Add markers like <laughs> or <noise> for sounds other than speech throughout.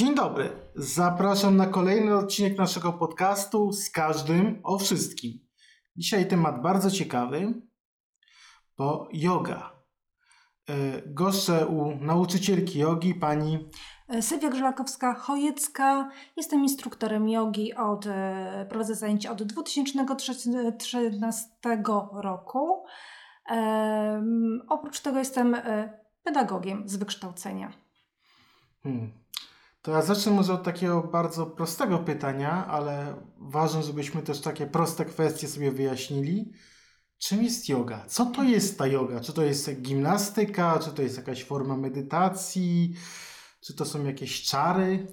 Dzień dobry. Zapraszam na kolejny odcinek naszego podcastu z każdym o wszystkim. Dzisiaj temat bardzo ciekawy, bo yoga. E, goszczę u nauczycielki jogi, pani Sylwia Grzelakowska-Chojecka. Jestem instruktorem jogi od, e, prowadzę zajęcia od 2013 roku. Oprócz tego jestem e, pedagogiem z wykształcenia. Hmm. To ja zacznę może od takiego bardzo prostego pytania, ale ważne, żebyśmy też takie proste kwestie sobie wyjaśnili. Czym jest yoga? Co to jest ta yoga? Czy to jest gimnastyka? Czy to jest jakaś forma medytacji? Czy to są jakieś czary?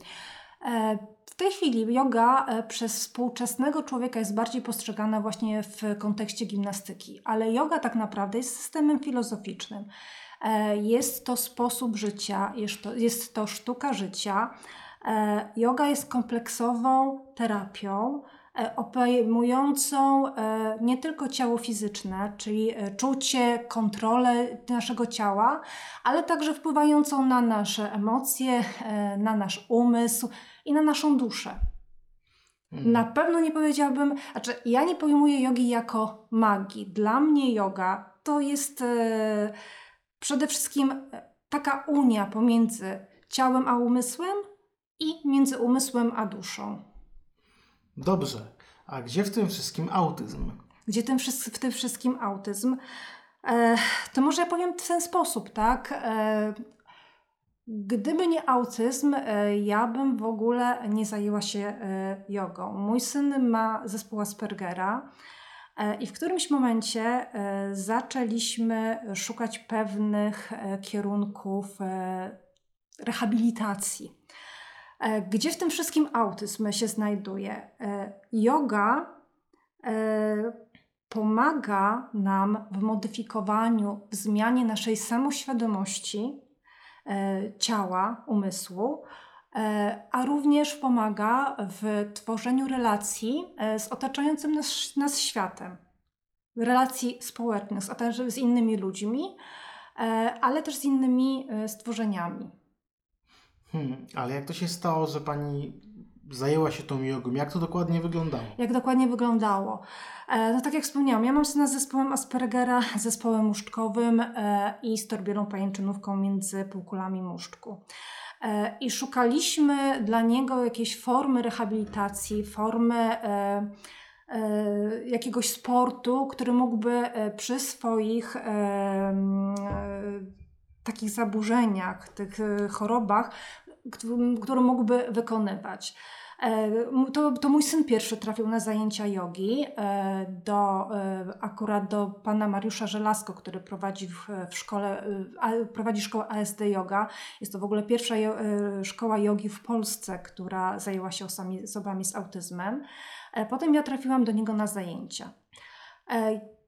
E, w tej chwili yoga e, przez współczesnego człowieka jest bardziej postrzegana właśnie w kontekście gimnastyki, ale yoga tak naprawdę jest systemem filozoficznym. E, jest to sposób życia, jest to, jest to sztuka życia. Yoga jest kompleksową terapią, E, obejmującą e, nie tylko ciało fizyczne, czyli e, czucie, kontrolę naszego ciała, ale także wpływającą na nasze emocje, na nasz umysł i na naszą duszę. Hmm. Na pewno nie powiedziałabym, znaczy ja nie pojmuję jogi jako magii. Dla mnie yoga to jest przede wszystkim taka unia pomiędzy ciałem a umysłem i między umysłem a duszą. Dobrze. A gdzie w tym wszystkim autyzm? Gdzie tym, w tym wszystkim autyzm? E, to może ja powiem w ten sposób, tak? E, gdyby nie autyzm, e, ja bym w ogóle nie zajęła się e, jogą. Mój syn ma zespół Aspergera. E, I w którymś momencie e, zaczęliśmy szukać pewnych kierunków rehabilitacji. E, gdzie w tym wszystkim autyzm się znajduje? E, yoga e, pomaga nam w modyfikowaniu, w zmianie naszej samoświadomości ciała, umysłu, a również pomaga w tworzeniu relacji z otaczającym nas, nas światem, relacji społecznych z, z innymi ludźmi, ale też z innymi stworzeniami. Hmm, ale jak to się stało, że pani zajęła się tą jogą? Jak to dokładnie wyglądało? Jak dokładnie wyglądało? E, no tak jak wspomniałam, ja mam syna z zespołem Aspergera, <laughs> zespołem muszczkowym e, i z torbielą pajęczynówką między półkulami muszczku. E, I szukaliśmy dla niego jakiejś formy rehabilitacji, formy e, e, jakiegoś sportu, który mógłby przy swoich takich zaburzeniach, tych chorobach, które mógłby wykonywać. E, to, to mój syn pierwszy trafił na zajęcia jogi e, do, akurat do pana Mariusza Żelazko, który prowadzi w, w szkole, prowadzi szkołę ASD Yoga. Jest to w ogóle pierwsza szkoła jogi w Polsce, która zajęła się osobami, osobami z autyzmem. Potem ja trafiłam do niego na zajęcia.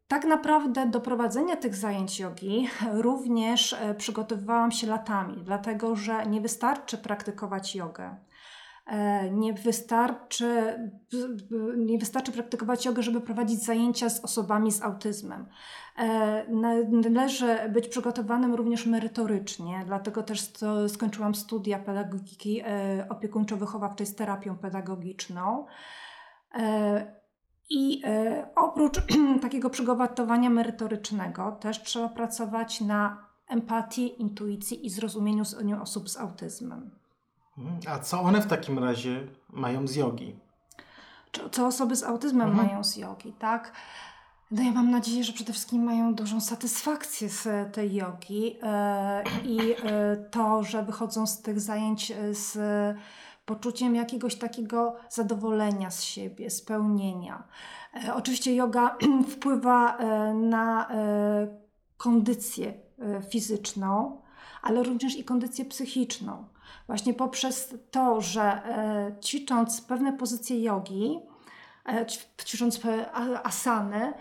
Tak naprawdę do prowadzenia tych zajęć jogi <laughs> również e, przygotowywałam się latami, dlatego że nie wystarczy praktykować jogę. E, nie wystarczy, nie wystarczy praktykować jogę, żeby prowadzić zajęcia z osobami z autyzmem. E, należy być przygotowanym również merytorycznie, dlatego też skończyłam studia pedagogiki opiekuńczo-wychowawczej z terapią pedagogiczną. I e, oprócz <clears throat> takiego przygotowania merytorycznego też trzeba pracować na empatii, intuicji i zrozumieniu osób z autyzmem. Mhm. A co one w takim razie mają z jogi? Co osoby z autyzmem mhm. mają z jogi, tak? No ja mam nadzieję, że przede wszystkim mają dużą satysfakcję z tej jogi e, i e, to, że wychodzą z tych zajęć z poczuciem jakiegoś takiego zadowolenia z siebie, spełnienia. E, oczywiście yoga <clears throat> wpływa e, na e, kondycję fizyczną, ale również i kondycję psychiczną. Właśnie poprzez to, że ćwicząc pewne pozycje jogi, ćwicząc asany,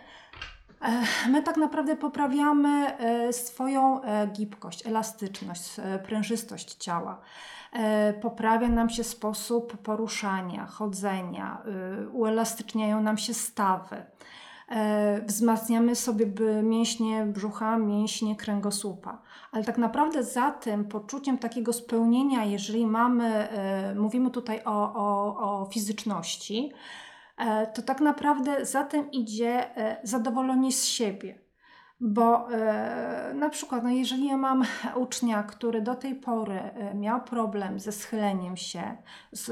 my tak naprawdę poprawiamy swoją gibkość, elastyczność, prężystość ciała. E, poprawia nam się sposób poruszania, chodzenia, uelastyczniają nam się stawy. E, wzmacniamy sobie mięśnie brzucha, mięśnie kręgosłupa. Ale tak naprawdę za tym poczuciem takiego spełnienia, jeżeli mamy, e, mówimy tutaj o, o, o fizyczności, e, to tak naprawdę za tym idzie zadowolenie z siebie. Bo e, na przykład, no jeżeli ja mam <laughs> ucznia, który do tej pory miał problem ze schyleniem się, z,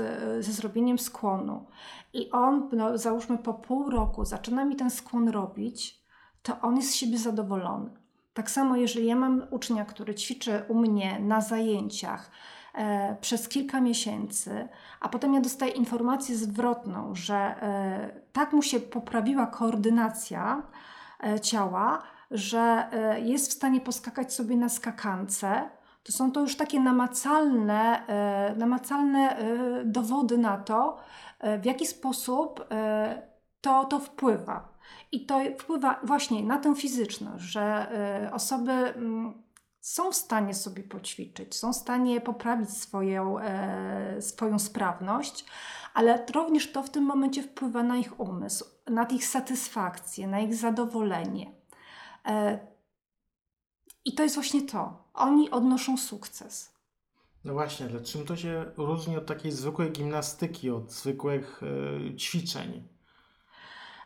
ze zrobieniem skłonu, i on, no, załóżmy po pół roku, zaczyna mi ten skłon robić, to on jest z siebie zadowolony. Tak samo, jeżeli ja mam ucznia, który ćwiczy u mnie na zajęciach e, przez kilka miesięcy, a potem ja dostaję informację zwrotną, że e, tak mu się poprawiła koordynacja e, ciała, że e, jest w stanie poskakać sobie na skakance, to są to już takie namacalne, e, namacalne e, dowody na to, w jaki sposób to, to wpływa. I to wpływa właśnie na tę fizyczność, że osoby mm, są w stanie sobie poćwiczyć, są w stanie poprawić swoją, swoją sprawność, ale również to w tym momencie wpływa na ich umysł, na ich satysfakcję, na ich zadowolenie. E, I to jest właśnie to. Oni odnoszą sukces. No właśnie, ale czym to się różni od takiej zwykłej gimnastyki, od zwykłych e, ćwiczeń?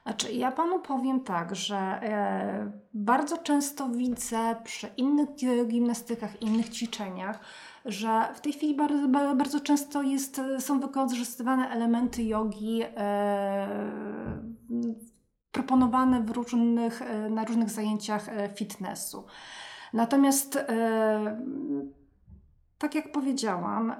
Znaczy, ja panu powiem tak, że e, bardzo często widzę przy innych gimnastykach, innych ćwiczeniach, że w tej chwili bardzo, bardzo często jest, są wykorzystywane elementy jogi e, proponowane w różnych, e, na różnych zajęciach e, fitnessu. Natomiast, e, tak jak powiedziałam,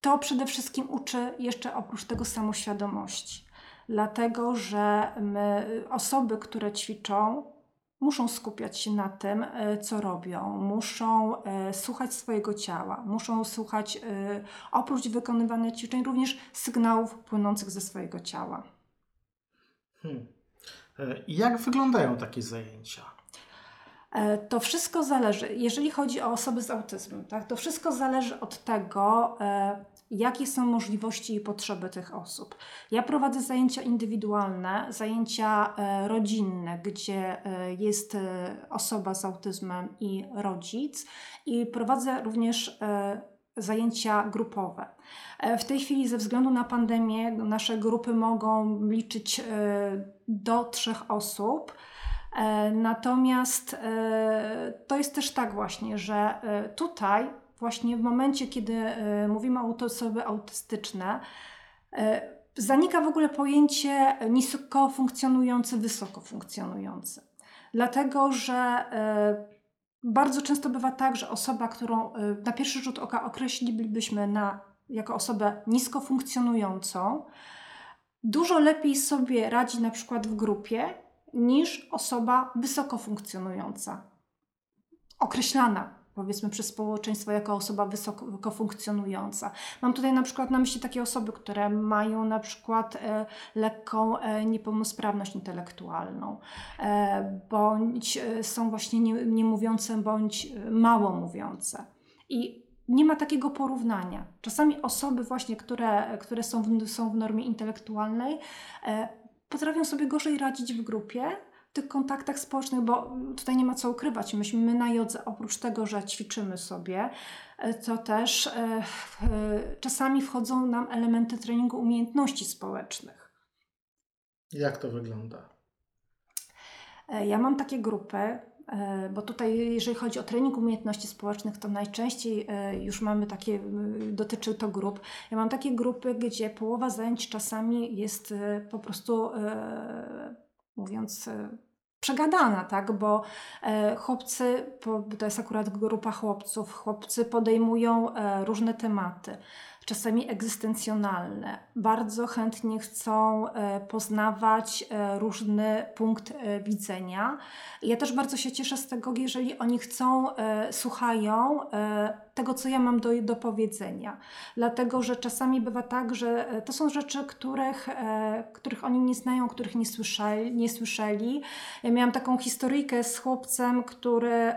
to przede wszystkim uczy jeszcze oprócz tego samoświadomości. Dlatego, że my, osoby, które ćwiczą, muszą skupiać się na tym, e, co robią, muszą e, słuchać swojego ciała, muszą słuchać e, oprócz wykonywania ćwiczeń również sygnałów płynących ze swojego ciała. Hmm. Jak wyglądają takie zajęcia? To wszystko zależy, jeżeli chodzi o osoby z autyzmem, tak, to wszystko zależy od tego, jakie są możliwości i potrzeby tych osób. Ja prowadzę zajęcia indywidualne, zajęcia e, rodzinne, gdzie e, jest e, osoba z autyzmem i rodzic, i prowadzę również zajęcia grupowe. W tej chwili, ze względu na pandemię, nasze grupy mogą liczyć do trzech osób. Natomiast to jest też tak właśnie, że tutaj właśnie w momencie, kiedy e, mówimy o osoby autystyczne, e, zanika w ogóle pojęcie nisko funkcjonujący, wysoko funkcjonujący. Dlatego, że e, bardzo często bywa tak, że osoba, którą na pierwszy rzut oka określilibyśmy na, jako osobę nisko funkcjonującą, dużo lepiej sobie radzi na przykład w grupie niż osoba wysoko funkcjonująca, określana powiedzmy przez społeczeństwo jako osoba wysoko funkcjonująca. Mam tutaj na przykład na myśli takie osoby, które mają na przykład e, lekką e, niepełnosprawność intelektualną, e, bądź e, są właśnie nie, niemówiące, bądź e, mało mówiące. I nie ma takiego porównania. Czasami osoby właśnie, które, które są, w, są w normie intelektualnej, e, potrafią sobie gorzej radzić w grupie, tych kontaktach społecznych, bo tutaj nie ma co ukrywać. Myśmy my na jodze, oprócz tego, że ćwiczymy sobie, e, to też e, czasami wchodzą nam elementy treningu umiejętności społecznych. Jak to wygląda? E, ja mam takie grupy, bo tutaj, jeżeli chodzi o trening umiejętności społecznych, to najczęściej już mamy takie, dotyczy to grup. Ja mam takie grupy, gdzie połowa zajęć czasami jest po prostu mówiąc przegadana, tak? Bo e, chłopcy, to jest akurat grupa chłopców, chłopcy podejmują e, różne tematy czasami egzystencjonalne. Bardzo chętnie chcą e, poznawać e, różny punkt e, widzenia. Ja też bardzo się cieszę z tego, jeżeli oni chcą, słuchają tego, co ja mam do, do powiedzenia. Dlatego, że czasami bywa tak, że to są rzeczy, których, których oni nie znają, których nie słyszeli, nie słyszeli. Ja miałam taką historyjkę z chłopcem, który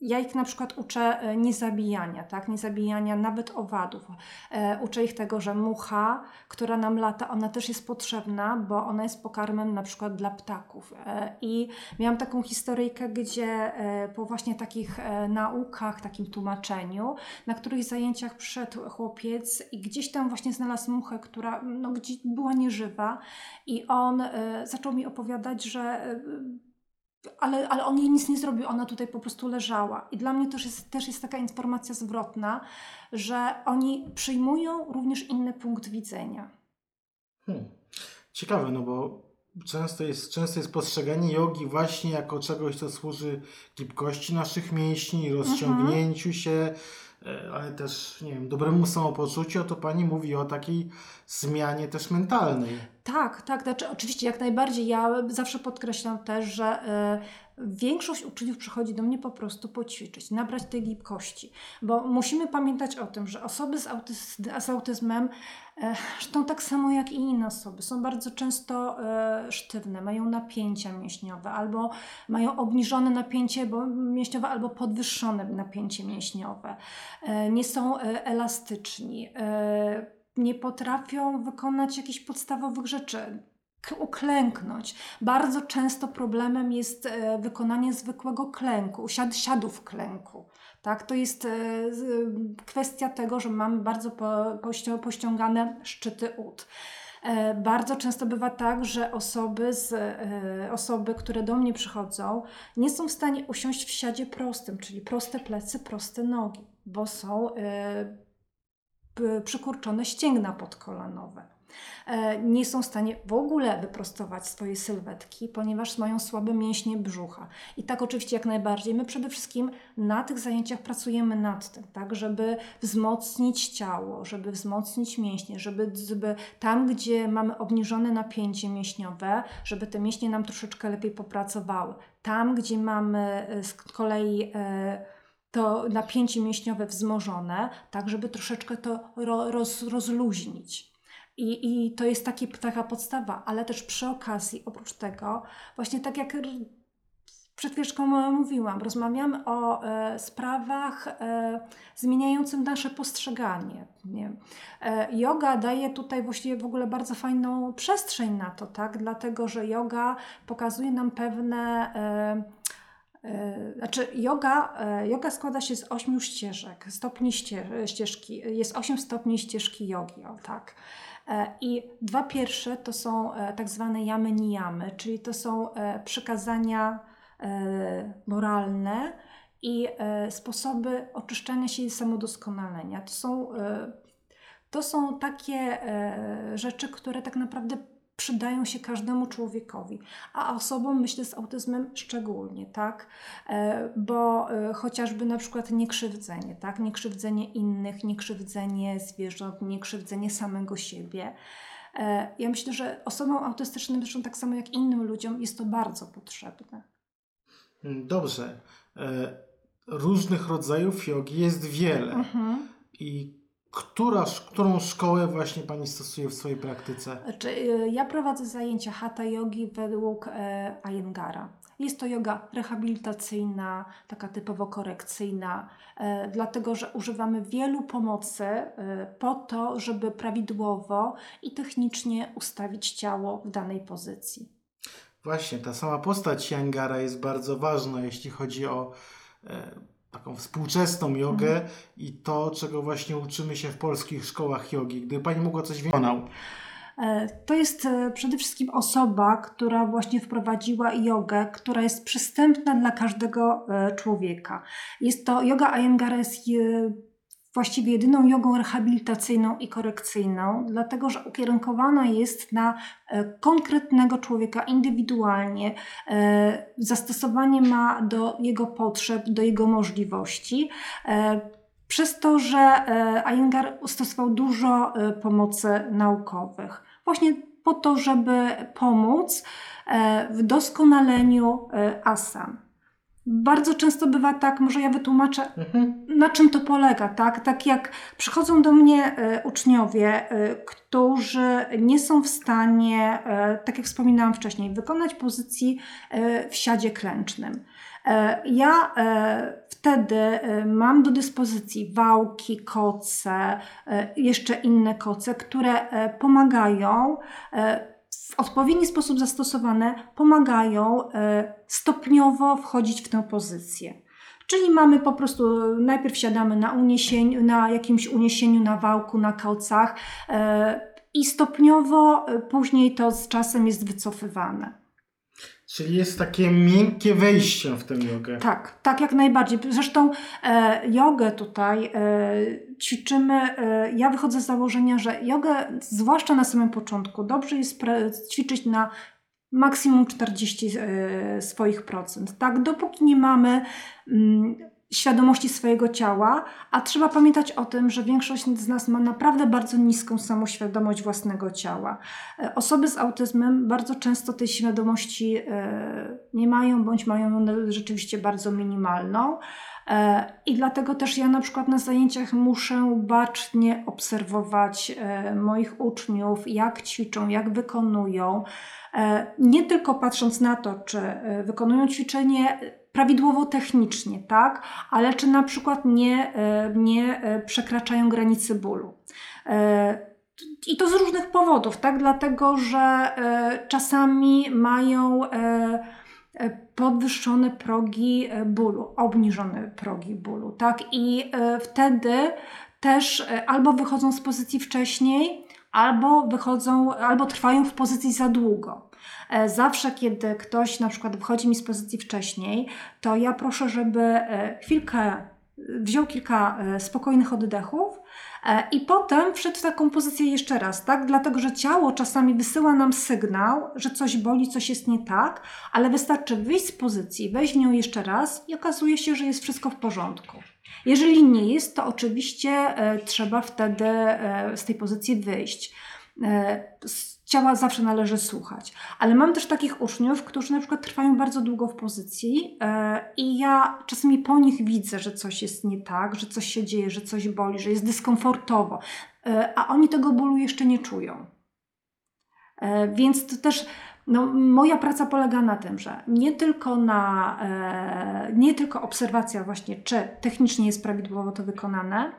ja ich na przykład uczę e, niezabijania, tak? Niezabijania nawet owadów. E, uczę ich tego, że mucha, która nam lata, ona też jest potrzebna, bo ona jest pokarmem na przykład dla ptaków. E, I miałam taką historyjkę, gdzie po właśnie takich naukach, takim tłumaczeniu, na których zajęciach przyszedł chłopiec i gdzieś tam właśnie znalazł muchę, która no, gdzieś była nieżywa i on zaczął mi opowiadać, że ale, ale on jej nic nie zrobił, ona tutaj po prostu leżała. I dla mnie też jest, też jest taka informacja zwrotna, że oni przyjmują również inny punkt widzenia. Hmm. Ciekawe, no bo często jest, często jest postrzeganie jogi właśnie jako czegoś, co służy gibkości naszych mięśni, rozciągnięciu mhm. się, E, ale też, nie wiem, dobremu samopoczuciu, to pani mówi o takiej zmianie też mentalnej. Tak, tak, znaczy oczywiście jak najbardziej. Ja zawsze podkreślam też, że y, większość uczniów przychodzi do mnie po prostu poćwiczyć, nabrać tej gibkości, bo musimy pamiętać o tym, że osoby z, z autyzmem Zresztą tak samo jak i inne osoby. Są bardzo często e, sztywne, mają napięcia mięśniowe, albo mają obniżone napięcie mięśniowe, albo podwyższone napięcie mięśniowe. E, nie są e, elastyczni, nie potrafią wykonać jakichś podstawowych rzeczy uklęknąć. Bardzo często problemem jest wykonanie zwykłego klęku, siad, siadów klęku. Tak, to jest e, kwestia tego, że mamy bardzo pościągane szczyty ud. E, bardzo często bywa tak, że osoby, z, e, osoby, które do mnie przychodzą, nie są w stanie usiąść w siadzie prostym, czyli proste plecy, proste nogi, bo są przykurczone ścięgna podkolanowe. E, nie są w stanie w ogóle wyprostować swojej sylwetki, ponieważ mają słabe mięśnie brzucha. I tak oczywiście jak najbardziej. My przede wszystkim na tych zajęciach pracujemy nad tym, tak, żeby wzmocnić ciało, żeby wzmocnić mięśnie, żeby, żeby tam, gdzie mamy obniżone napięcie mięśniowe, żeby te mięśnie nam troszeczkę lepiej popracowały. Tam, gdzie mamy e, z kolei e, to napięcie mięśniowe wzmożone, tak żeby troszeczkę to roz, rozluźnić. I, I to jest taki, taka podstawa, ale też przy okazji, oprócz tego, właśnie tak jak przed chwileczką mówiłam, rozmawiamy o e, sprawach e, zmieniających nasze postrzeganie. Nie? E, yoga daje tutaj właściwie w ogóle bardzo fajną przestrzeń na to, tak? dlatego że yoga pokazuje nam pewne. E, znaczy, yoga, e, yoga składa się z ośmiu ścieżek, stopni ścieżki. Jest osiem stopni ścieżki jogi, o tak. E, I dwa pierwsze to są tak zwane jamy nijamy, czyli to są przykazania moralne i sposoby oczyszczania się i samodoskonalenia. To są, to są takie rzeczy, które tak naprawdę przydają się każdemu człowiekowi, a osobom, myślę, z autyzmem szczególnie, tak? E, bo e, chociażby na przykład niekrzywdzenie, tak? Niekrzywdzenie innych, niekrzywdzenie zwierząt, niekrzywdzenie samego siebie. E, ja myślę, że osobom autystycznym, zresztą tak samo jak innym ludziom, jest to bardzo potrzebne. Dobrze. Różnych rodzajów jogi jest wiele. Mhm. I która, którą szkołę właśnie Pani stosuje w swojej praktyce? Znaczy, y, ja prowadzę zajęcia Hatha Yogi według e, Ayengara. Jest to yoga rehabilitacyjna, taka typowo korekcyjna, e, dlatego że używamy wielu pomocy e, po to, żeby prawidłowo i technicznie ustawić ciało w danej pozycji. Właśnie, ta sama postać Yangara jest bardzo ważna, jeśli chodzi o taką współczesną jogę mhm. i to, czego właśnie uczymy się w polskich szkołach jogi. Gdyby Pani mogła coś. E, to jest e, przede wszystkim osoba, która właśnie wprowadziła jogę, która jest przystępna dla każdego e, człowieka. Jest to yoga Ayengara jest właściwie jedyną jogą rehabilitacyjną i korekcyjną, dlatego że ukierunkowana jest na e, konkretnego człowieka indywidualnie. E, zastosowanie ma do jego potrzeb, do jego możliwości. E, przez to, że Iyengar stosował dużo pomocy naukowych. Właśnie po to, żeby pomóc w doskonaleniu asan. Bardzo często bywa tak, może ja wytłumaczę, mhm. na czym to polega, tak? Tak jak przychodzą do mnie e, uczniowie, e, którzy nie są w stanie, e, tak jak wspominałam wcześniej, wykonać pozycji w siadzie klęcznym. Ja wtedy mam do dyspozycji wałki, koce, jeszcze inne koce, które pomagają w odpowiedni sposób zastosowane, pomagają stopniowo wchodzić w tę pozycję. Czyli mamy po prostu, najpierw siadamy na, uniesieniu, na jakimś uniesieniu, na wałku, na kocach e, i stopniowo e, później to z czasem jest wycofywane. Czyli jest takie miękkie wejście w tę jogę. Tak, tak jak najbardziej. Zresztą e, jogę tutaj e, ćwiczymy. E, ja wychodzę z założenia, że jogę, zwłaszcza na samym początku, dobrze jest ćwiczyć na maksimum 40 e, swoich procent. Tak, dopóki nie mamy mm, świadomości swojego ciała, a trzeba pamiętać o tym, że większość z nas ma naprawdę bardzo niską samoświadomość własnego ciała. E, osoby z autyzmem bardzo często tej świadomości e, nie mają, bądź mają ją rzeczywiście bardzo minimalną. I dlatego też ja na przykład na zajęciach muszę bacznie obserwować moich uczniów, jak ćwiczą, jak wykonują. E, nie tylko patrząc na to, czy e, wykonują ćwiczenie prawidłowo technicznie, tak, ale czy na przykład nie, e, nie przekraczają granicy bólu. I to z różnych powodów, tak? Dlatego, że czasami mają podwyższone progi bólu, obniżone progi bólu, tak? I wtedy też albo wychodzą z pozycji wcześniej, albo wychodzą, albo trwają w pozycji za długo. E, zawsze, kiedy ktoś na przykład wchodzi mi z pozycji wcześniej, to ja proszę, żeby e, chwilkę wziął kilka e, spokojnych oddechów i potem wszedł w taką pozycję jeszcze raz, tak? Dlatego, że ciało czasami wysyła nam sygnał, że coś boli, coś jest nie tak, ale wystarczy wyjść z pozycji, wejść w nią jeszcze raz i okazuje się, że jest wszystko w porządku. Jeżeli nie jest, to oczywiście e, trzeba wtedy e, z tej pozycji wyjść. E, ciała zawsze należy słuchać. Ale mam też takich uczniów, którzy na przykład trwają bardzo długo w pozycji i ja czasami po nich widzę, że coś jest nie tak, że coś się dzieje, że coś boli, że jest dyskomfortowo, a oni tego bólu jeszcze nie czują. Więc to też no, moja praca polega na tym, że nie tylko na, e, nie tylko obserwacja właśnie, czy technicznie jest prawidłowo to wykonane,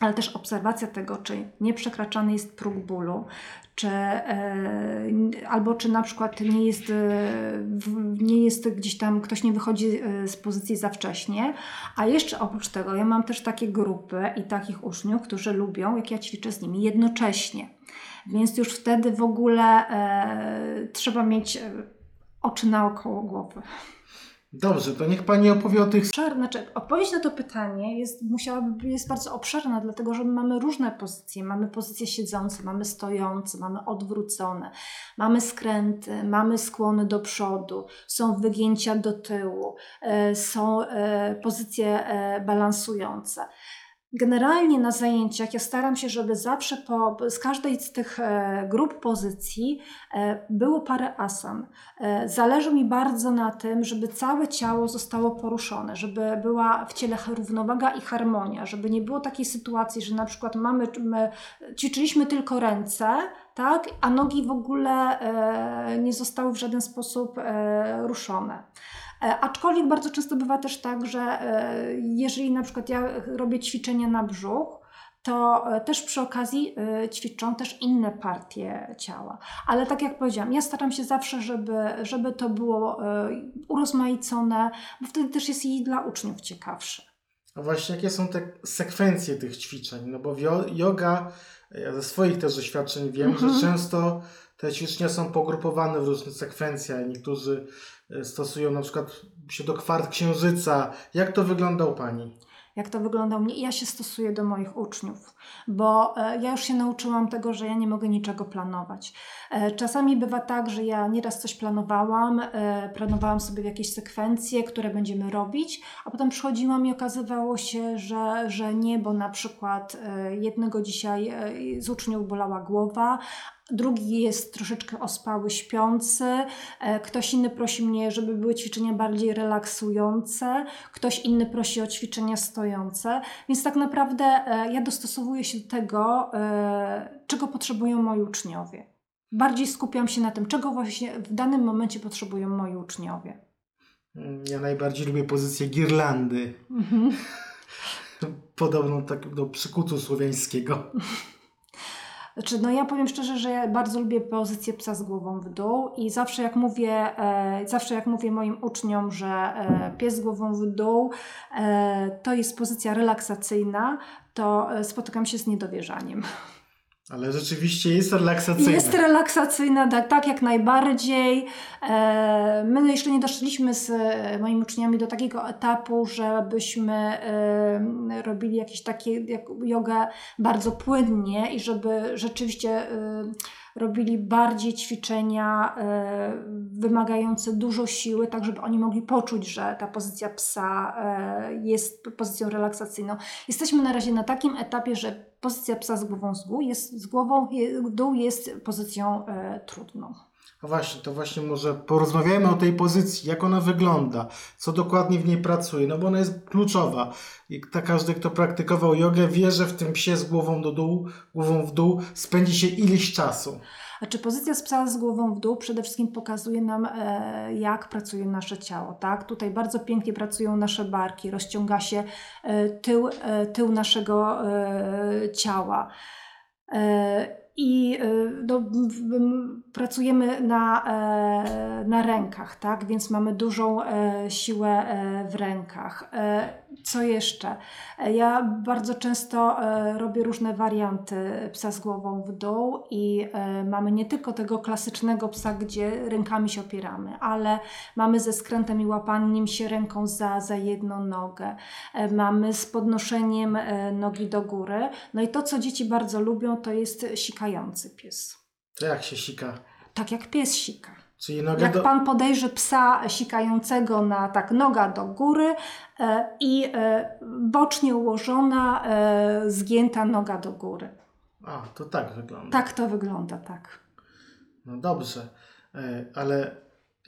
ale też obserwacja tego, czy nieprzekraczany jest próg bólu, czy, e, albo czy na przykład nie jest, e, nie jest gdzieś tam, ktoś nie wychodzi z pozycji za wcześnie. A jeszcze oprócz tego, ja mam też takie grupy i takich uczniów, którzy lubią, jak ja ćwiczę z nimi jednocześnie. Więc już wtedy w ogóle e, trzeba mieć e, oczy naokoło głowy. Dobrze, to niech Pani opowie o tych... Znaczy, odpowiedź na to pytanie jest, musiałaby, jest bardzo obszerna, dlatego że mamy różne pozycje. Mamy pozycje siedzące, mamy stojące, mamy odwrócone, mamy skręty, mamy skłony do przodu, są wygięcia do tyłu, e, są pozycje balansujące. Generalnie na zajęciach ja staram się, żeby zawsze po, z każdej z tych e, grup pozycji e, było parę asan. E, zależy mi bardzo na tym, żeby całe ciało zostało poruszone, żeby była w ciele równowaga i harmonia, żeby nie było takiej sytuacji, że na przykład mamy, my ćwiczyliśmy tylko ręce, tak, a nogi w ogóle nie zostały w żaden sposób ruszone. E, aczkolwiek bardzo często bywa też tak, że e, jeżeli na przykład ja robię ćwiczenie na brzuch, to e, też przy okazji ćwiczą też inne partie ciała. Ale tak jak powiedziałam, ja staram się zawsze, żeby, żeby to było urozmaicone, bo wtedy też jest i dla uczniów ciekawsze. A właśnie jakie są te sekwencje tych ćwiczeń? No bo yoga, ja ze swoich też doświadczeń wiem, mhm. że często te ćwiczenia są pogrupowane w różnych sekwencjach. Niektórzy E, stosują na przykład się do kwart księżyca. Jak to wygląda u Pani? Jak to wygląda u mnie? Ja się stosuję do moich uczniów, bo e, ja już się nauczyłam tego, że ja nie mogę niczego planować. E, czasami bywa tak, że ja nieraz coś planowałam, planowałam sobie jakieś sekwencje, które będziemy robić, a potem przychodziłam i okazywało się, że, że nie, bo na przykład jednego dzisiaj z uczniów bolała głowa, drugi jest troszeczkę ospały, śpiący, e, ktoś inny prosi mnie, żeby były ćwiczenia bardziej relaksujące, ktoś inny prosi o ćwiczenia stojące, więc tak naprawdę e, ja dostosowuję się do tego, e, czego potrzebują moi uczniowie. Bardziej skupiam się na tym, czego właśnie w danym momencie potrzebują moi uczniowie. Ja najbardziej lubię pozycję girlandy. Mhm. <laughs> Podobną tak do przykutu słowiańskiego. <laughs> Znaczy, no ja powiem szczerze, że ja bardzo lubię pozycję psa z głową w dół i zawsze jak mówię, e, zawsze jak mówię moim uczniom, że e, pies z głową w dół e, to jest pozycja relaksacyjna, to e, spotykam się z niedowierzaniem. Ale rzeczywiście jest relaksacyjna. Jest relaksacyjna, tak, tak jak najbardziej. E, my jeszcze nie doszliśmy z e, moimi uczniami do takiego etapu, żebyśmy e, robili jakieś takie jak jogę bardzo płynnie i żeby rzeczywiście robili bardziej ćwiczenia wymagające dużo siły, tak żeby oni mogli poczuć, że ta pozycja psa jest pozycją relaksacyjną. Jesteśmy na razie na takim etapie, że pozycja psa z głową z dół jest, z głową w dół jest pozycją e, trudną. A właśnie, to właśnie może porozmawiajmy o tej pozycji, jak ona wygląda, co dokładnie w niej pracuje, no bo ona jest kluczowa. I ta, każdy, kto praktykował jogę, wie, że w tym psie z głową do dół, głową w dół spędzi się ileś czasu. A czy pozycja z psa z głową w dół przede wszystkim pokazuje nam, e, jak pracuje nasze ciało, tak? Tutaj bardzo pięknie pracują nasze barki, rozciąga się e, tył, e, tył naszego e, ciała. E, I e, no, pracujemy na, na rękach, tak? Więc mamy dużą siłę w rękach. Co jeszcze? Ja bardzo często e, robię różne warianty psa z głową w dół i e, mamy nie tylko tego klasycznego psa, gdzie rękami się opieramy, ale mamy ze skrętem i łapaniem się ręką za, za jedną nogę. E, Mamy z podnoszeniem nogi do góry. No i to, co dzieci bardzo lubią, to jest sikający pies. To jak się sika? Tak jak pies sika. Czyli nogę Jak do... pan podejrzy psa sikającego na tak noga do góry e, i e, bocznie ułożona, e, zgięta noga do góry. A, to tak wygląda. Tak to wygląda, tak. No dobrze, E, ale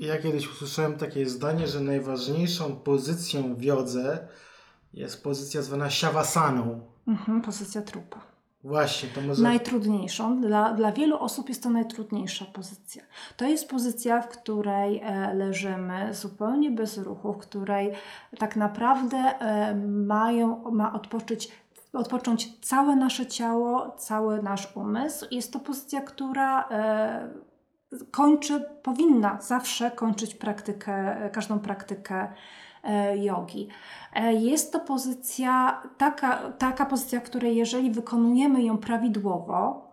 ja kiedyś usłyszałem takie zdanie, że najważniejszą pozycją w jodze jest pozycja zwana siawasaną. Mhm, pozycja trupa. Właśnie, to może... Najtrudniejszą, dla, dla wielu osób jest to najtrudniejsza pozycja. To jest pozycja, w której e, leżymy zupełnie bez ruchu, w której tak naprawdę e, mają, ma odpocząć, odpocząć całe nasze ciało, cały nasz umysł. Jest to pozycja, która e, kończy, powinna zawsze kończyć praktykę, każdą praktykę jogi. E, Jest to pozycja, taka, taka pozycja, w której jeżeli wykonujemy ją prawidłowo,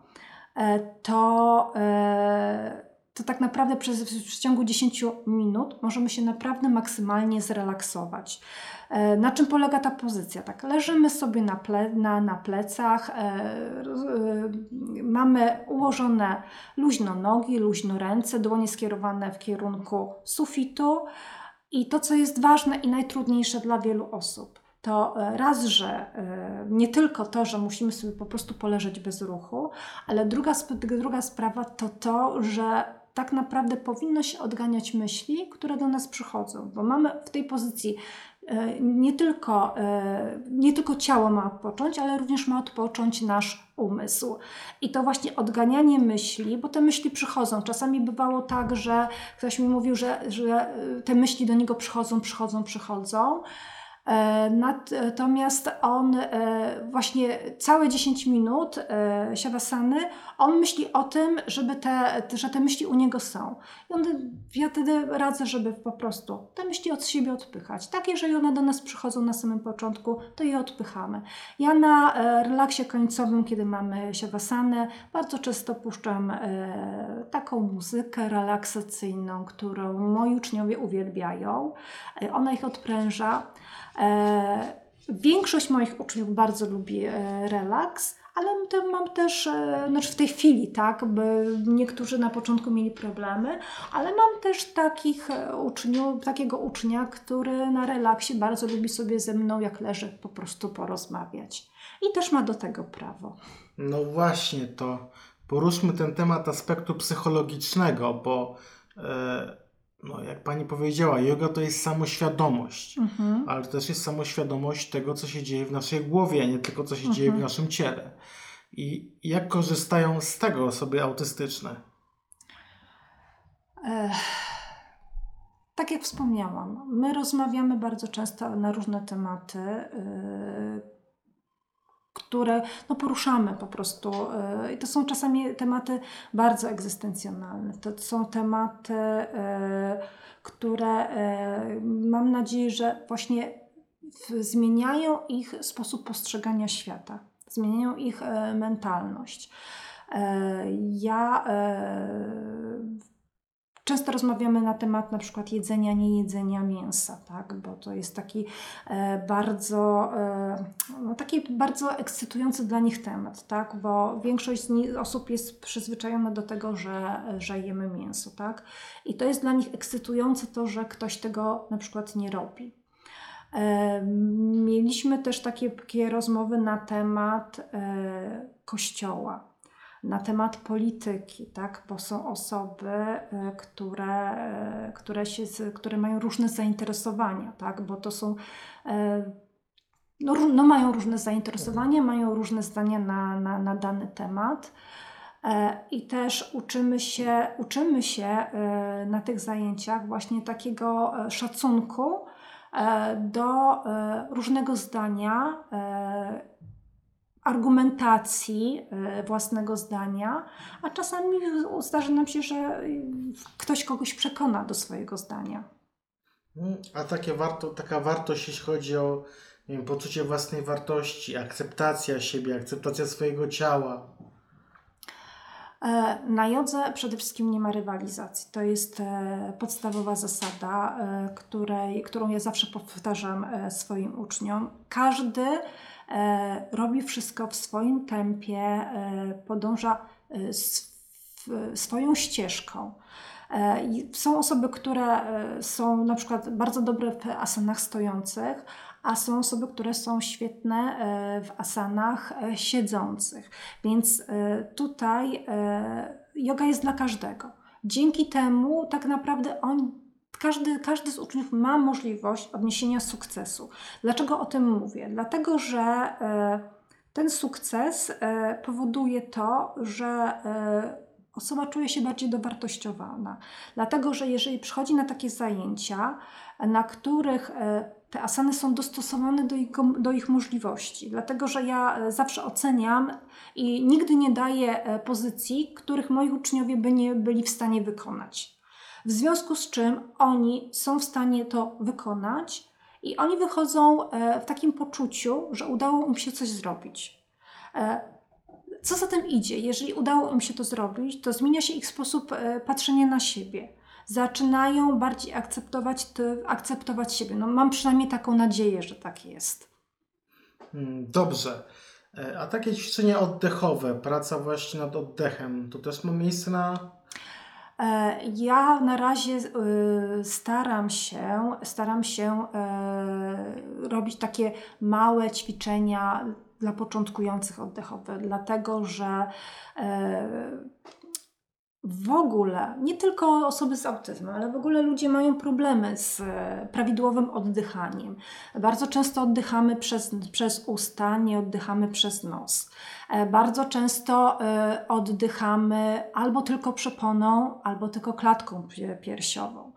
e, to, e, to tak naprawdę przez, w ciągu 10 minut możemy się naprawdę maksymalnie zrelaksować. E, Na czym polega ta pozycja? Tak, leżymy sobie na, ple, na, na plecach, e, e, mamy ułożone luźno nogi, luźno ręce, dłonie skierowane w kierunku sufitu. I to, co jest ważne i najtrudniejsze dla wielu osób, to e, raz, że e, nie tylko to, że musimy sobie po prostu poleżeć bez ruchu, ale druga, druga sprawa to to, że tak naprawdę powinno się odganiać myśli, które do nas przychodzą, bo mamy w tej pozycji nie tylko, e, nie tylko ciało ma odpocząć, ale również ma odpocząć nasz umysł. I to właśnie odganianie myśli, bo te myśli przychodzą. Czasami bywało tak, że ktoś mi mówił, że, że y, te myśli do niego przychodzą, przychodzą, przychodzą. E, Natomiast on e, właśnie całe 10 minut e, siawasany, on myśli o tym, żeby te, że te myśli u niego są. I on, ja wtedy radzę, żeby po prostu te myśli od siebie odpychać. Tak, jeżeli one do nas przychodzą na samym początku, to je odpychamy. Ja na e, relaksie końcowym, kiedy mamy siawasanę, bardzo często puszczam e, taką muzykę relaksacyjną, którą moi uczniowie uwielbiają. E, ona ich odpręża. E, większość moich uczniów bardzo lubi e, relaks, ale mam też, e, znaczy w tej chwili, tak, niektórzy na początku mieli problemy, ale mam też takich uczniów, takiego ucznia, który na relaksie bardzo lubi sobie ze mną, jak leży, po prostu porozmawiać. I też ma do tego prawo. No właśnie, to poruszmy ten temat aspektu psychologicznego, bo e, no, jak pani powiedziała, yoga to jest samoświadomość, Mhm. ale też jest samoświadomość tego, co się dzieje w naszej głowie, a nie tylko co się dzieje w Mhm. naszym ciele. I jak korzystają z tego osoby autystyczne? Ech. Tak tak jak wspomniałam, my rozmawiamy bardzo często na różne tematy. Yy, które no, poruszamy po prostu. I to są czasami tematy bardzo egzystencjonalne. To są tematy, które mam nadzieję, że właśnie zmieniają ich sposób postrzegania świata, zmieniają ich mentalność. E, ja e, Często rozmawiamy na temat na przykład jedzenia, nie jedzenia mięsa, tak? bo to jest taki e, bardzo, no, taki bardzo ekscytujący dla nich temat, tak? bo większość osób jest przyzwyczajona do tego, że, że jemy mięso. Tak? I to jest dla nich ekscytujące to, że ktoś tego na przykład nie robi. Mieliśmy też takie, takie rozmowy na temat kościoła na temat polityki, tak? bo są osoby, e, które, e, które, się, które mają różne zainteresowania, tak? bo to są e, no, no mają różne zainteresowania, mają różne zdania na, na, na dany temat. I też uczymy się, uczymy się na tych zajęciach właśnie takiego szacunku do różnego zdania argumentacji e, własnego zdania, a czasami zdarzy nam się, że ktoś kogoś przekona do swojego zdania. Mm, a takie warto, taka wartość, jeśli chodzi o wiem, poczucie własnej wartości, akceptacja siebie, akceptacja swojego ciała. E, na jodze przede wszystkim nie ma rywalizacji. To jest e, podstawowa zasada, której, którą ja zawsze powtarzam swoim uczniom. Każdy robi wszystko w swoim tempie, e, podąża e, swoją ścieżką. Są osoby, które są na przykład bardzo dobre w asanach stojących, a są osoby, które są świetne w asanach siedzących. Więc tutaj yoga jest dla każdego. Dzięki temu tak naprawdę on każdy, każdy z uczniów ma możliwość odniesienia sukcesu. Dlaczego o tym mówię? Dlatego, że e, ten sukces e, powoduje to, że e, osoba czuje się bardziej dowartościowana. Dlatego, że jeżeli przychodzi na takie zajęcia, na których te asany są dostosowane do ich, do ich możliwości, dlatego że ja zawsze oceniam i nigdy nie daję pozycji, których moi uczniowie by nie byli w stanie wykonać. W związku z czym oni są w stanie to wykonać i oni wychodzą e, w takim poczuciu, że udało im się coś zrobić. E, co za tym idzie? Jeżeli udało im się to zrobić, to zmienia się ich sposób e, patrzenia na siebie. Zaczynają bardziej akceptować, akceptować siebie. No, mam przynajmniej taką nadzieję, że tak jest. Hmm, dobrze. A takie ćwiczenia oddechowe, praca właśnie nad oddechem, to też ma miejsce na ja na razie y, staram się, staram się e, robić takie małe ćwiczenia dla początkujących oddechowe, dlatego że e, w ogóle, nie tylko osoby z autyzmem, ale w ogóle ludzie mają problemy z prawidłowym oddychaniem. Bardzo często oddychamy przez, przez usta, nie oddychamy przez nos. E, bardzo często e, oddychamy albo tylko przeponą, albo tylko klatką piersiową.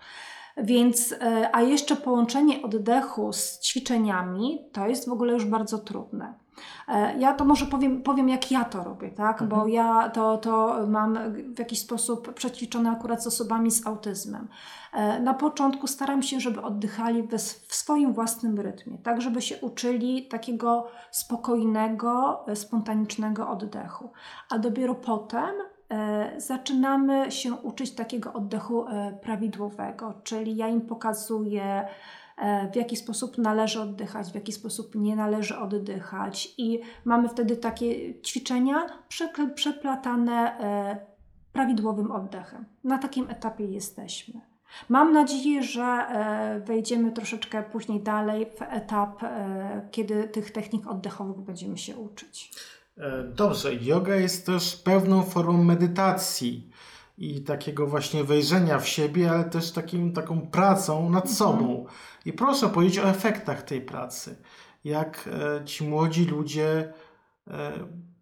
Więc, e, a jeszcze połączenie oddechu z ćwiczeniami to jest w ogóle już bardzo trudne. E, ja to może powiem, powiem jak ja to robię, tak? Mhm. bo ja to, to mam w jakiś sposób przećwiczone akurat z osobami z autyzmem. E, na początku staram się, żeby oddychali w swoim własnym rytmie, tak żeby się uczyli takiego spokojnego, e, spontanicznego oddechu. A dopiero potem zaczynamy się uczyć takiego oddechu prawidłowego, czyli ja im pokazuję, w jaki sposób należy oddychać, w jaki sposób nie należy oddychać. I mamy wtedy takie ćwiczenia przeplatane e, prawidłowym oddechem. Na takim etapie jesteśmy. Mam nadzieję, że e, wejdziemy troszeczkę później dalej w etap, kiedy tych technik oddechowych będziemy się uczyć. Dobrze, yoga jest też pewną formą medytacji i takiego właśnie wejrzenia w siebie, ale też takim, taką pracą nad mhm. sobą. I proszę powiedzieć o efektach tej pracy. Jak e, ci młodzi ludzie e,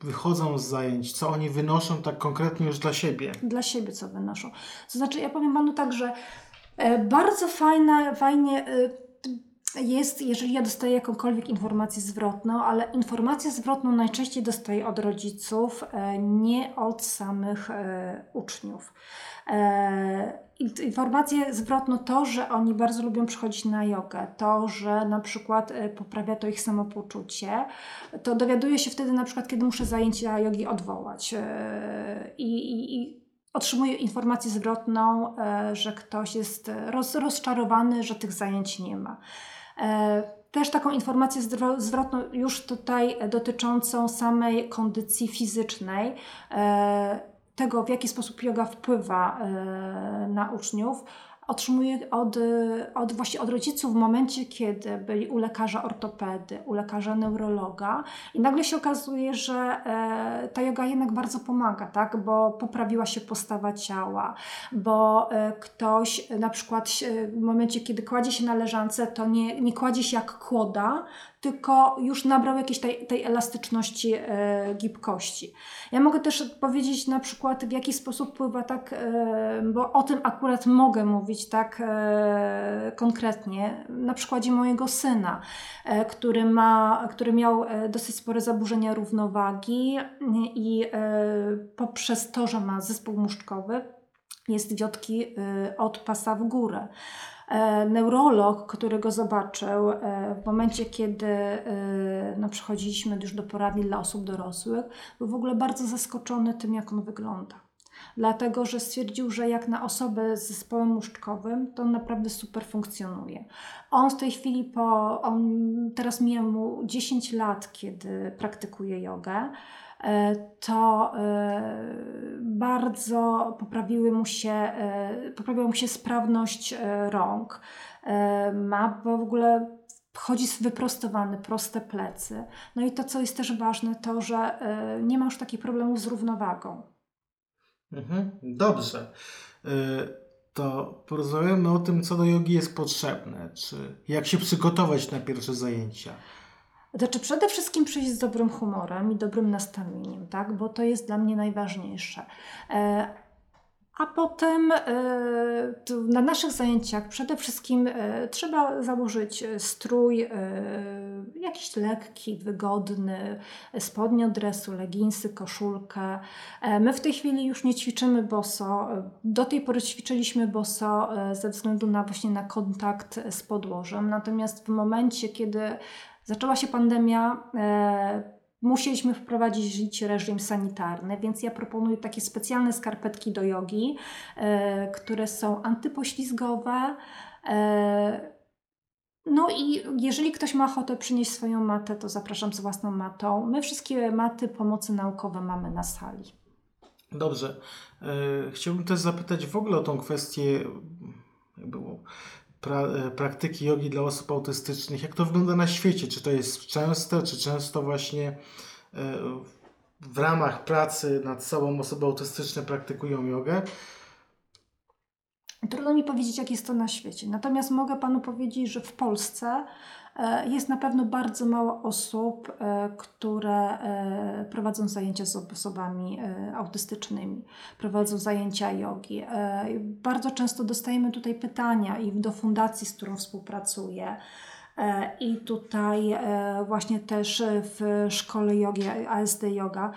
wychodzą z zajęć, co oni wynoszą tak konkretnie już dla siebie. Dla siebie co wynoszą. To znaczy, ja powiem panu tak, że Bardzo fajna, fajnie jest, jeżeli ja dostaję jakąkolwiek informację zwrotną, ale informację zwrotną najczęściej dostaję od rodziców, nie od samych uczniów. Informację zwrotną to, że oni bardzo lubią przychodzić na jogę, to, że na przykład poprawia to ich samopoczucie, to dowiaduję się wtedy na przykład, kiedy muszę zajęcia jogi odwołać. I, i, i otrzymuję informację zwrotną, że ktoś jest roz, rozczarowany, że tych zajęć nie ma. E, też taką informację zwrotną już tutaj dotyczącą samej kondycji fizycznej, e, tego w jaki sposób yoga wpływa e, na uczniów otrzymuję od, od, właśnie od rodziców w momencie, kiedy byli u lekarza ortopedy, u lekarza neurologa i nagle się okazuje, że e, ta yoga jednak bardzo pomaga, tak? bo poprawiła się postawa ciała, bo e, ktoś na przykład w momencie, kiedy kładzie się na leżance, to nie, nie kładzie się jak kłoda, tylko już nabrał jakiejś tej, tej elastyczności, e, gibkości. Ja mogę też powiedzieć na przykład, w jaki sposób wpływa tak, e, bo o tym akurat mogę mówić tak e, konkretnie, na przykładzie mojego syna, e, który, ma, który miał e, dosyć spore zaburzenia równowagi i e, poprzez to, że ma zespół muszczkowy, jest wiotki od pasa w górę. E, neurolog, który go zobaczył e, w momencie, kiedy e, no, przechodziliśmy już do poradni dla osób dorosłych, był w ogóle bardzo zaskoczony tym, jak on wygląda. Dlatego, że stwierdził, że jak na osobę z zespołem muszczkowym, to on naprawdę super funkcjonuje. On w tej chwili, po, on teraz mija mu 10 lat, kiedy praktykuje jogę. E, to e, bardzo poprawiły mu się, e, poprawiła mu się sprawność rąk. Ma w ogóle chodzi wyprostowany, proste plecy. No i to, co jest też ważne, to, że nie ma już takich problemów z równowagą. Mhm, dobrze. To porozmawiamy o tym, co do jogi jest potrzebne, czy jak się przygotować na pierwsze zajęcia. Znaczy przede wszystkim przyjść z dobrym humorem i dobrym nastawieniem, tak? bo to jest dla mnie najważniejsze. E, a potem e, na naszych zajęciach przede wszystkim e, trzeba założyć strój jakiś lekki, wygodny, spodnie od dresu, leginsy, koszulkę. My w tej chwili już nie ćwiczymy boso. Do tej pory ćwiczyliśmy boso ze względu na właśnie na kontakt z podłożem. Natomiast w momencie, kiedy Zaczęła się pandemia, e, musieliśmy wprowadzić reżim sanitarny, więc ja proponuję takie specjalne skarpetki do jogi, e, które są antypoślizgowe. E, no i jeżeli ktoś ma ochotę przynieść swoją matę, to zapraszam z własną matą. My wszystkie maty pomocy naukowe mamy na sali. Dobrze. Chciałbym też zapytać w ogóle o tą kwestię jakby pra, e, praktyki jogi dla osób autystycznych. Jak to wygląda na świecie? Czy to jest częste, czy często właśnie e, w ramach pracy nad sobą osoby autystyczne praktykują jogę? Trudno mi powiedzieć, jak jest to na świecie. Natomiast mogę Panu powiedzieć, że w Polsce jest na pewno bardzo mało osób, e, które e, prowadzą zajęcia z osobami autystycznymi, prowadzą zajęcia jogi. Bardzo często dostajemy tutaj pytania i do fundacji, z którą współpracuję. I tutaj właśnie też w szkole jogi, ASD Yoga, E,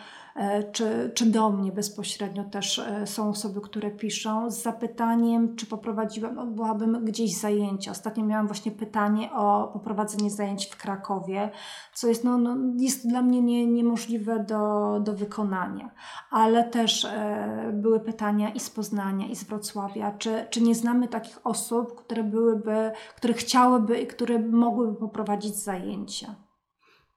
czy, czy do mnie bezpośrednio też e, są osoby, które piszą z zapytaniem, czy poprowadziłam, no, byłabym gdzieś zajęcia. Ostatnio miałam właśnie pytanie o poprowadzenie zajęć w Krakowie, co jest, no, no jest dla mnie nie, niemożliwe do, do wykonania. Ale też e, były pytania i z Poznania, i z Wrocławia, czy, czy nie znamy takich osób, które byłyby, które chciałyby i które mogłyby poprowadzić zajęcia.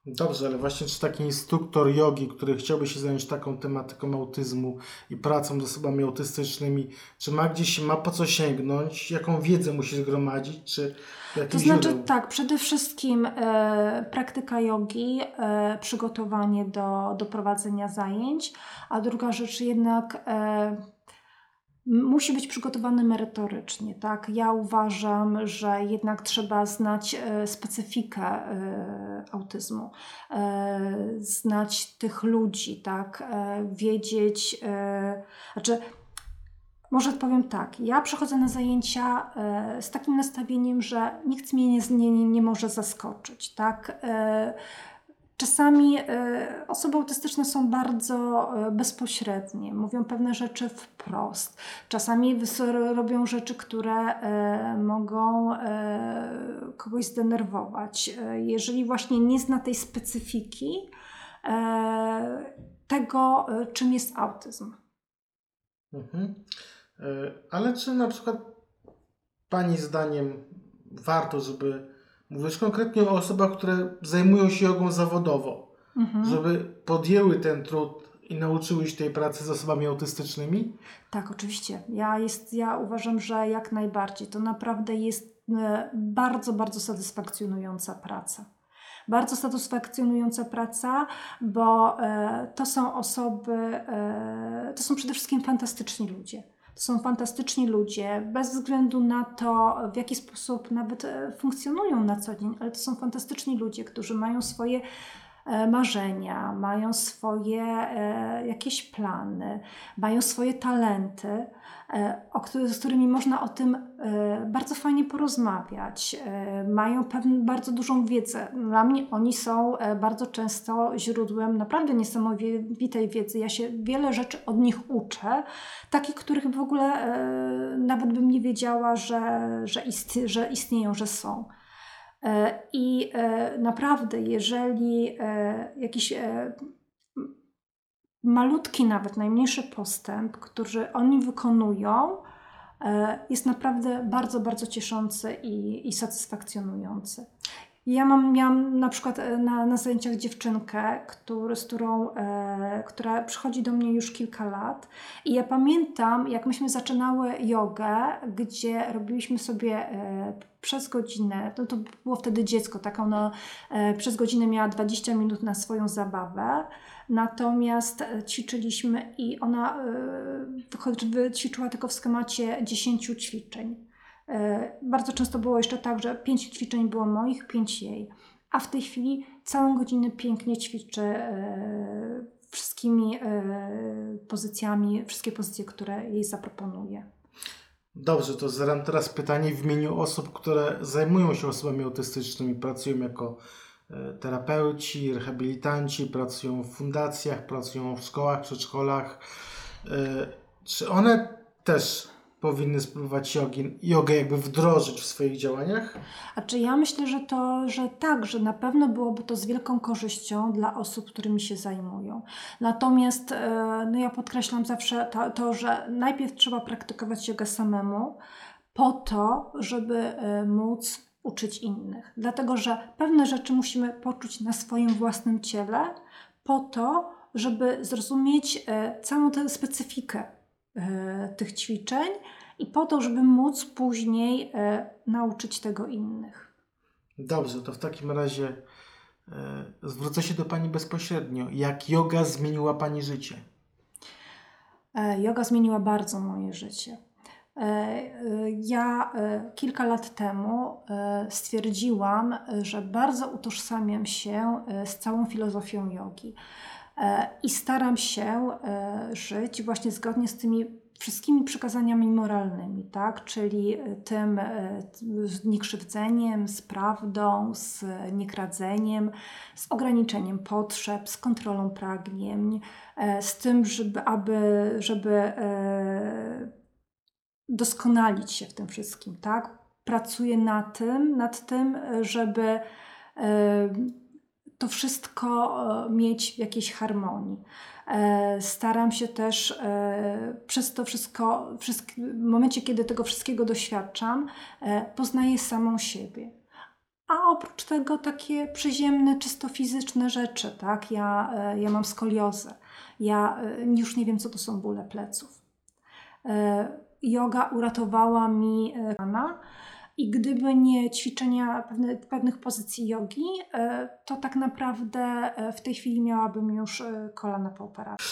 Dobrze, ale właśnie czy taki instruktor jogi, który chciałby się zająć taką tematyką autyzmu i pracą z osobami autystycznymi, czy ma gdzieś, ma po co sięgnąć, jaką wiedzę musi zgromadzić, czy To znaczy źródeł? tak, przede wszystkim e, praktyka jogi, e, przygotowanie do, do prowadzenia zajęć, a druga rzecz jednak... E, musi być przygotowany merytorycznie. Tak? Ja uważam, że jednak trzeba znać e, specyfikę e, autyzmu, e, znać tych ludzi, tak? wiedzieć, znaczy Może powiem tak, ja przychodzę na zajęcia z takim nastawieniem, że nikt mnie nie, nie, nie może zaskoczyć, tak? Czasami e, osoby autystyczne są bardzo e, bezpośrednie, mówią pewne rzeczy wprost. Czasami robią rzeczy, które e, mogą kogoś zdenerwować. Jeżeli właśnie nie zna tej specyfiki tego, czym jest autyzm. Mhm. Ale czy na przykład Pani zdaniem warto, żeby mówić konkretnie o osobach, które zajmują się jogą zawodowo, Mhm. żeby podjęły ten trud i nauczyły się tej pracy z osobami autystycznymi? Tak, oczywiście. Ja, jest, ja uważam, że jak najbardziej. To naprawdę jest e, bardzo, bardzo satysfakcjonująca praca. Bardzo satysfakcjonująca praca, bo e, to są osoby, e, to są przede wszystkim fantastyczni ludzie. To są fantastyczni ludzie, bez względu na to, w jaki sposób nawet e, funkcjonują na co dzień, ale to są fantastyczni ludzie, którzy mają swoje e, marzenia, mają swoje e, jakieś plany, mają swoje talenty, o który, z którymi można o tym e, bardzo fajnie porozmawiać. E, mają pewną bardzo dużą wiedzę. Dla mnie oni są e, bardzo często źródłem naprawdę niesamowitej wiedzy. Ja się wiele rzeczy od nich uczę, takich, których w ogóle e, nawet bym nie wiedziała, że, że, isti- że istnieją, że są. E, I e, naprawdę, jeżeli e, jakiś e, malutki, nawet najmniejszy postęp, który oni wykonują, e, jest naprawdę bardzo, bardzo cieszący i, i satysfakcjonujący. Ja mam, miałam na przykład e, na, na zajęciach dziewczynkę, który, z którą, e, która przychodzi do mnie już kilka lat. I ja pamiętam, jak myśmy zaczynały jogę, gdzie robiliśmy sobie e, przez godzinę, to, to było wtedy dziecko, tak ona e, przez godzinę miała 20 minut na swoją zabawę. Natomiast e, ćwiczyliśmy i ona e, wyćwiczyła tylko w schemacie 10 ćwiczeń. E, Bardzo często było jeszcze tak, że 5 ćwiczeń było moich, 5 jej. A w tej chwili całą godzinę pięknie ćwiczy e, wszystkimi e, pozycjami, wszystkie pozycje, które jej zaproponuję. Dobrze, to zadam teraz pytanie w imieniu osób, które zajmują się osobami autystycznymi, pracują jako e, terapeuci, rehabilitanci, pracują w fundacjach, pracują w szkołach, przedszkolach. E, Czy one też powinny spróbować jogi, jogę jakby wdrożyć w swoich działaniach? A czy ja myślę, że to, że tak, że na pewno byłoby to z wielką korzyścią dla osób, którymi się zajmują. Natomiast e, no ja podkreślam zawsze to, to, że najpierw trzeba praktykować jogę samemu, po to, żeby e, móc uczyć innych. Dlatego, że pewne rzeczy musimy poczuć na swoim własnym ciele, po to, żeby zrozumieć e, całą tę specyfikę tych ćwiczeń i po to, żeby móc później e, nauczyć tego innych. Dobrze, to w takim razie e, zwrócę się do Pani bezpośrednio. Jak yoga zmieniła Pani życie? E, Yoga zmieniła bardzo moje życie. E, e, Ja e, kilka lat temu e, stwierdziłam, e, że bardzo utożsamiam się e, z całą filozofią jogi E, i staram się e, żyć właśnie zgodnie z tymi wszystkimi przykazaniami moralnymi, tak? czyli e, tym e, z niekrzywdzeniem, z prawdą, z niekradzeniem, z ograniczeniem potrzeb, z kontrolą pragnień, e, z tym, żeby, aby, żeby e, doskonalić się w tym wszystkim, tak? Pracuję na tym, nad tym, e, żeby e, to wszystko e, mieć w jakiejś harmonii. E, Staram się też e, przez to wszystko, wszystk- w momencie, kiedy tego wszystkiego doświadczam, poznaję samą siebie. A oprócz tego takie przyziemne, czysto fizyczne rzeczy, tak? Ja, ja mam skoliozę. Ja już nie wiem, co to są bóle pleców. Yoga uratowała mi rana i gdyby nie ćwiczenia pewne, pewnych pozycji jogi, e, to tak naprawdę e, w tej chwili miałabym już e, kolana po operacji.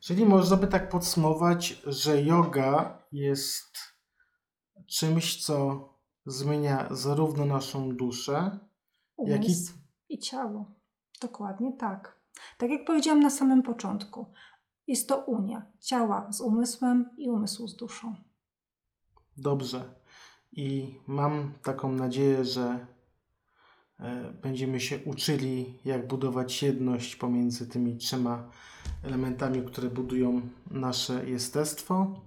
Czyli można by tak podsumować, że yoga jest czymś, co zmienia zarówno naszą duszę, jak i Umysł i ciało. Dokładnie tak. Tak jak powiedziałam na samym początku, Jest to unia ciała z umysłem i umysłu z duszą. Dobrze. I mam taką nadzieję, że e, będziemy się uczyli, jak budować jedność pomiędzy tymi trzema elementami, które budują nasze jestestwo.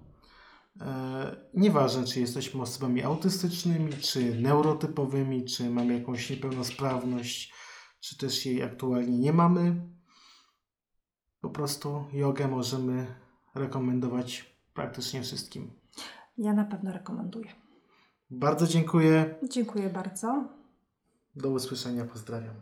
E, Nieważne, czy jesteśmy osobami autystycznymi, czy neurotypowymi, czy mamy jakąś niepełnosprawność, czy też jej aktualnie nie mamy. Po prostu jogę możemy rekomendować praktycznie wszystkim. Ja na pewno rekomenduję. Bardzo dziękuję. Dziękuję bardzo. Do usłyszenia. Pozdrawiam.